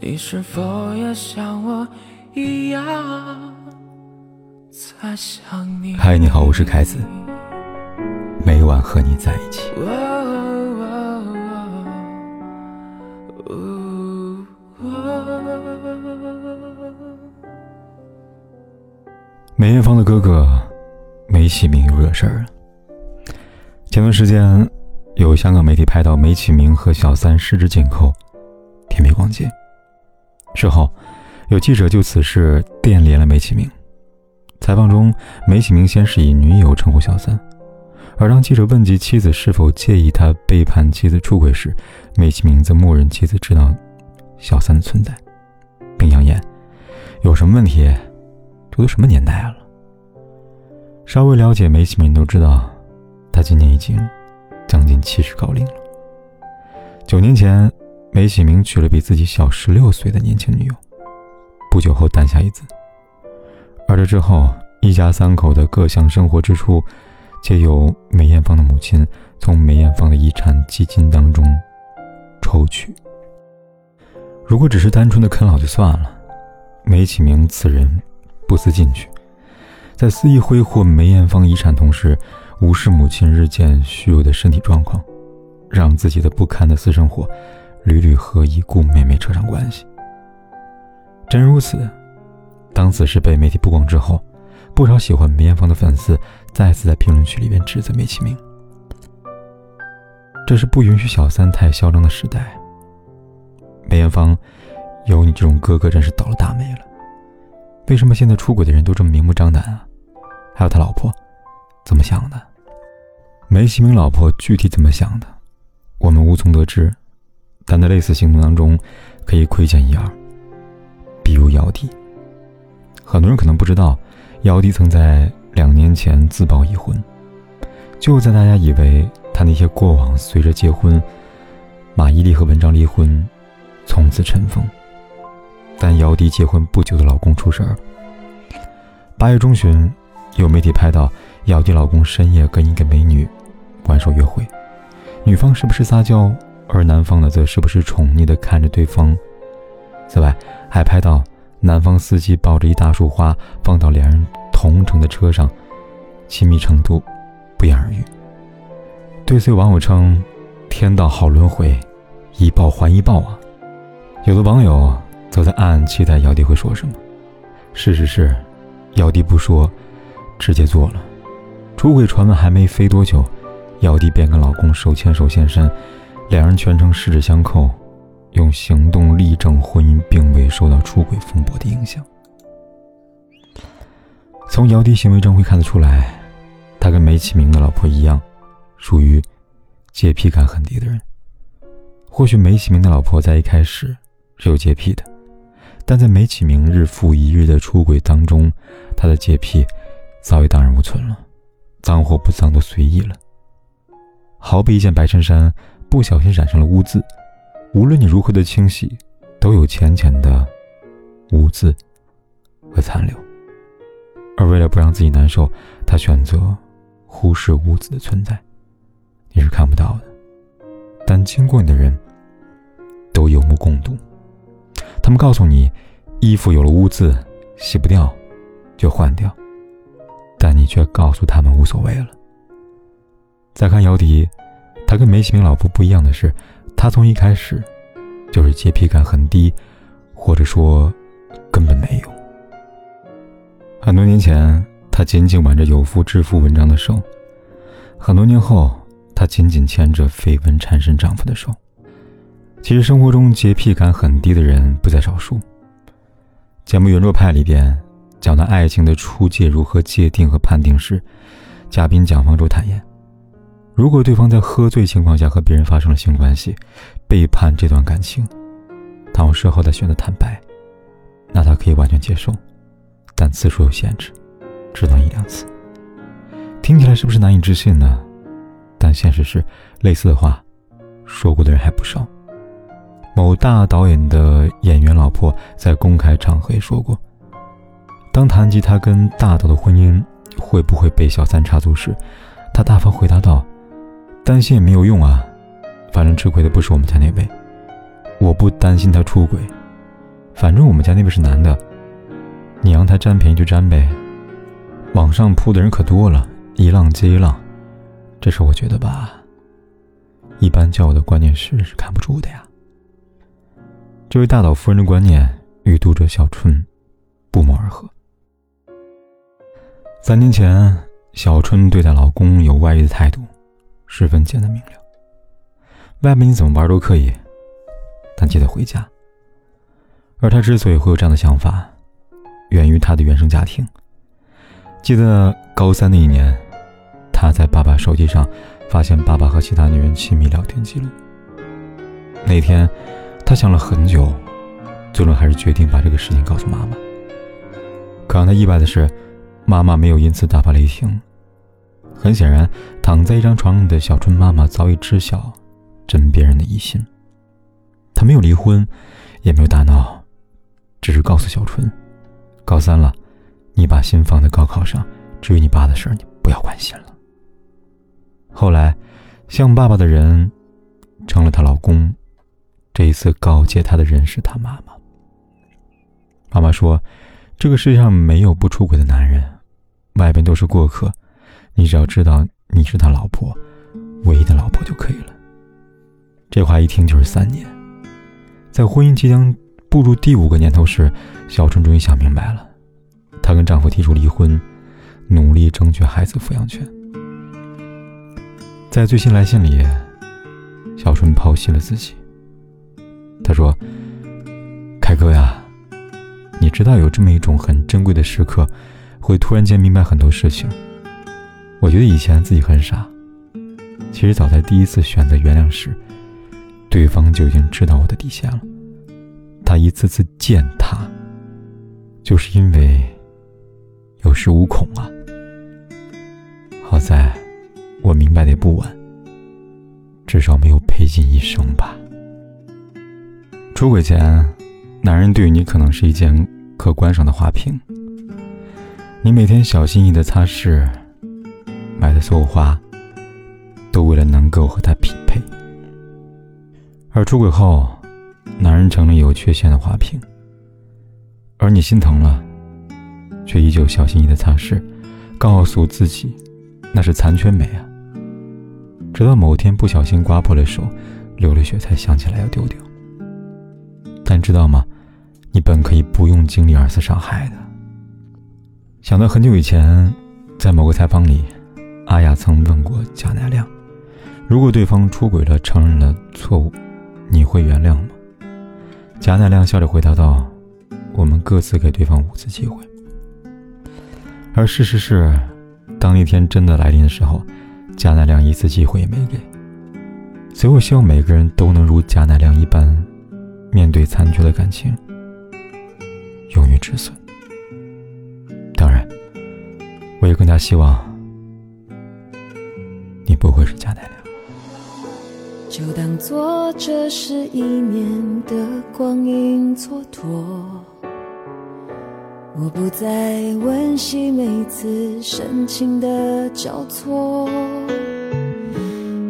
你是否也像我一样在想你？嗨，你好，我是凯子，每晚和你在一起。梅艳芳的哥哥梅启明又惹事儿了。前段时间，有香港媒体拍到梅启明和小三十指紧扣，甜蜜逛街。事后，有记者就此事电联了梅启明。采访中，梅启明先是以女友称呼小三，而当记者问及妻子是否介意他背叛妻子出轨时，梅启明则默认妻子知道小三的存在，并扬言：“有什么问题？”这都什么年代了？稍微了解梅启明都知道，他今年已经将近七十高龄了。九年前，梅启明娶了比自己小十六岁的年轻女友，不久后诞下一子。而这之后，一家三口的各项生活支出，皆由梅艳芳的母亲从梅艳芳的遗产基金当中抽取。如果只是单纯的啃老就算了，梅启明此人。不思进取，在肆意挥霍梅艳芳遗产同时，无视母亲日渐虚弱的身体状况，让自己的不堪的私生活屡屡和已故妹妹扯上关系。真如此，当此事被媒体曝光之后，不少喜欢梅艳芳的粉丝再次在评论区里边指责梅启明：“这是不允许小三太嚣张的时代。”梅艳芳，有你这种哥哥真是倒了大霉了。为什么现在出轨的人都这么明目张胆啊？还有他老婆怎么想的？梅启明老婆具体怎么想的，我们无从得知。但在类似行动当中，可以窥见一二。比如姚笛，很多人可能不知道，姚笛曾在两年前自曝已婚。就在大家以为他那些过往随着结婚，马伊琍和文章离婚，从此尘封。但姚笛结婚不久的老公出事儿。八月中旬，有媒体拍到姚笛老公深夜跟一个美女玩手约会，女方是不是撒娇，而男方呢则时不时宠溺的看着对方。此外，还拍到男方司机抱着一大束花放到两人同乘的车上，亲密程度不言而喻。对此，有网友称：“天道好轮回，一报还一报啊！”有的网友。则在暗暗期待姚笛会说什么。事实是，姚笛不说，直接做了。出轨传闻还没飞多久，姚笛便跟老公手牵手现身，两人全程十指相扣，用行动力证婚姻并未受到出轨风波的影响。从姚笛行为中会看得出来，他跟梅启明的老婆一样，属于洁癖感很低的人。或许梅启明的老婆在一开始是有洁癖的。但在梅启明日复一日的出轨当中，他的洁癖早已荡然无存了，脏或不脏都随意了。好比一件白衬衫不小心染上了污渍，无论你如何的清洗，都有浅浅的污渍和残留。而为了不让自己难受，他选择忽视污渍的存在，你是看不到的，但经过你的人都有目共睹。他们告诉你，衣服有了污渍，洗不掉，就换掉。但你却告诉他们无所谓了。再看姚笛，他跟梅启明老婆不一样的是，他从一开始就是洁癖感很低，或者说根本没有。很多年前，他紧紧挽着有夫之妇文章的手；很多年后，他紧紧牵着绯闻缠身丈夫的手。其实生活中洁癖感很低的人不在少数。节目《圆桌派》里边讲到爱情的出界如何界定和判定时，嘉宾蒋方舟坦言，如果对方在喝醉情况下和别人发生了性关系，背叛这段感情，倘若事后他选择坦白，那他可以完全接受，但次数有限制，只能一两次。听起来是不是难以置信呢？但现实是，类似的话说过的人还不少。某大导演的演员老婆在公开场合也说过，当谈及他跟大导的婚姻会不会被小三插足时，他大方回答道：“担心也没有用啊，反正吃亏的不是我们家那位，我不担心他出轨，反正我们家那位是男的，你让他占便宜就占呗。网上扑的人可多了，一浪接一浪。这是我觉得吧，一般教我的观念是是看不住的呀。这位大岛夫人的观念与读者小春不谋而合。三年前，小春对待老公有外遇的态度，十分简单明了。外面你怎么玩都可以，但记得回家。而她之所以会有这样的想法，源于她的原生家庭。记得高三那一年，她在爸爸手机上发现爸爸和其他女人亲密聊天记录。那天，她想了很久，最终还是决定把这个事情告诉妈妈。可让她意外的是，妈妈没有因此大发雷霆。很显然，躺在一张床上的小春妈妈早已知晓枕边人的疑心。她没有离婚，也没有大闹，只是告诉小春：“高三了。”你把心放在高考上，至于你爸的事儿，你不要关心了。后来，像爸爸的人成了她老公，这一次告诫她的人是她妈妈。妈妈说：“这个世界上没有不出轨的男人，外边都是过客，你只要知道你是他老婆，唯一的老婆就可以了。”这话一听就是三年，在婚姻即将步入第五个年头时，小春终于想明白了。她跟丈夫提出离婚，努力争取孩子抚养权。在最新来信里，小春剖析了自己。她说：“凯哥呀，你知道有这么一种很珍贵的时刻，会突然间明白很多事情。我觉得以前自己很傻，其实早在第一次选择原谅时，对方就已经知道我的底线了。他一次次践踏，就是因为……”有恃无恐啊！好在，我明白的也不晚，至少没有赔尽一生吧。出轨前，男人对你可能是一件可观赏的花瓶，你每天小心翼翼的擦拭，买的所有花，都为了能够和他匹配。而出轨后，男人成了有缺陷的花瓶，而你心疼了。却依旧小心翼翼的擦拭，告诉自己那是残缺美啊。直到某天不小心刮破了手，流了血，才想起来要丢掉。但知道吗？你本可以不用经历二次伤害的。想到很久以前，在某个采访里，阿雅曾问过贾乃亮：“如果对方出轨了，承认了错误，你会原谅吗？”贾乃亮笑着回答道：“我们各自给对方五次机会。”而事实是，当那天真的来临的时候，贾乃亮一次机会也没给。所以我希望每个人都能如贾乃亮一般，面对残缺的感情，勇于止损。当然，我也更加希望就当做这是一年的光阴蹉跎。我不再温习每次深情的交错，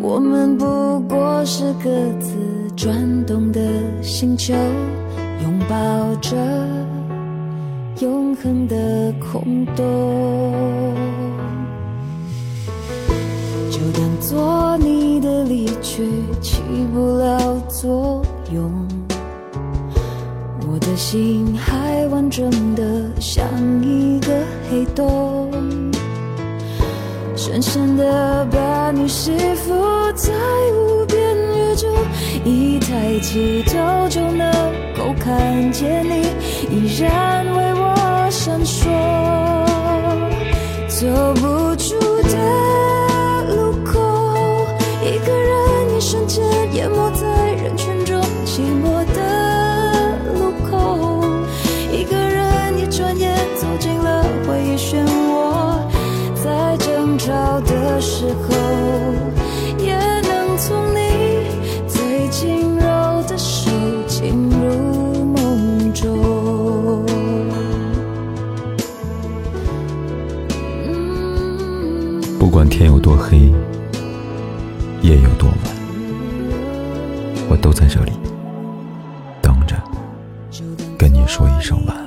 我们不过是各自转动的星球，拥抱着永恒的空洞。做你的离去起不了作用。我的心还完整的像一个黑洞，深深的把你吸附在无边宇宙，一抬起头就能够看见你，依然为我闪烁，走不时候，也能从你最轻柔的手进入梦中。不管天有多黑，夜有多晚，我都在这里等着。跟你说一声晚安。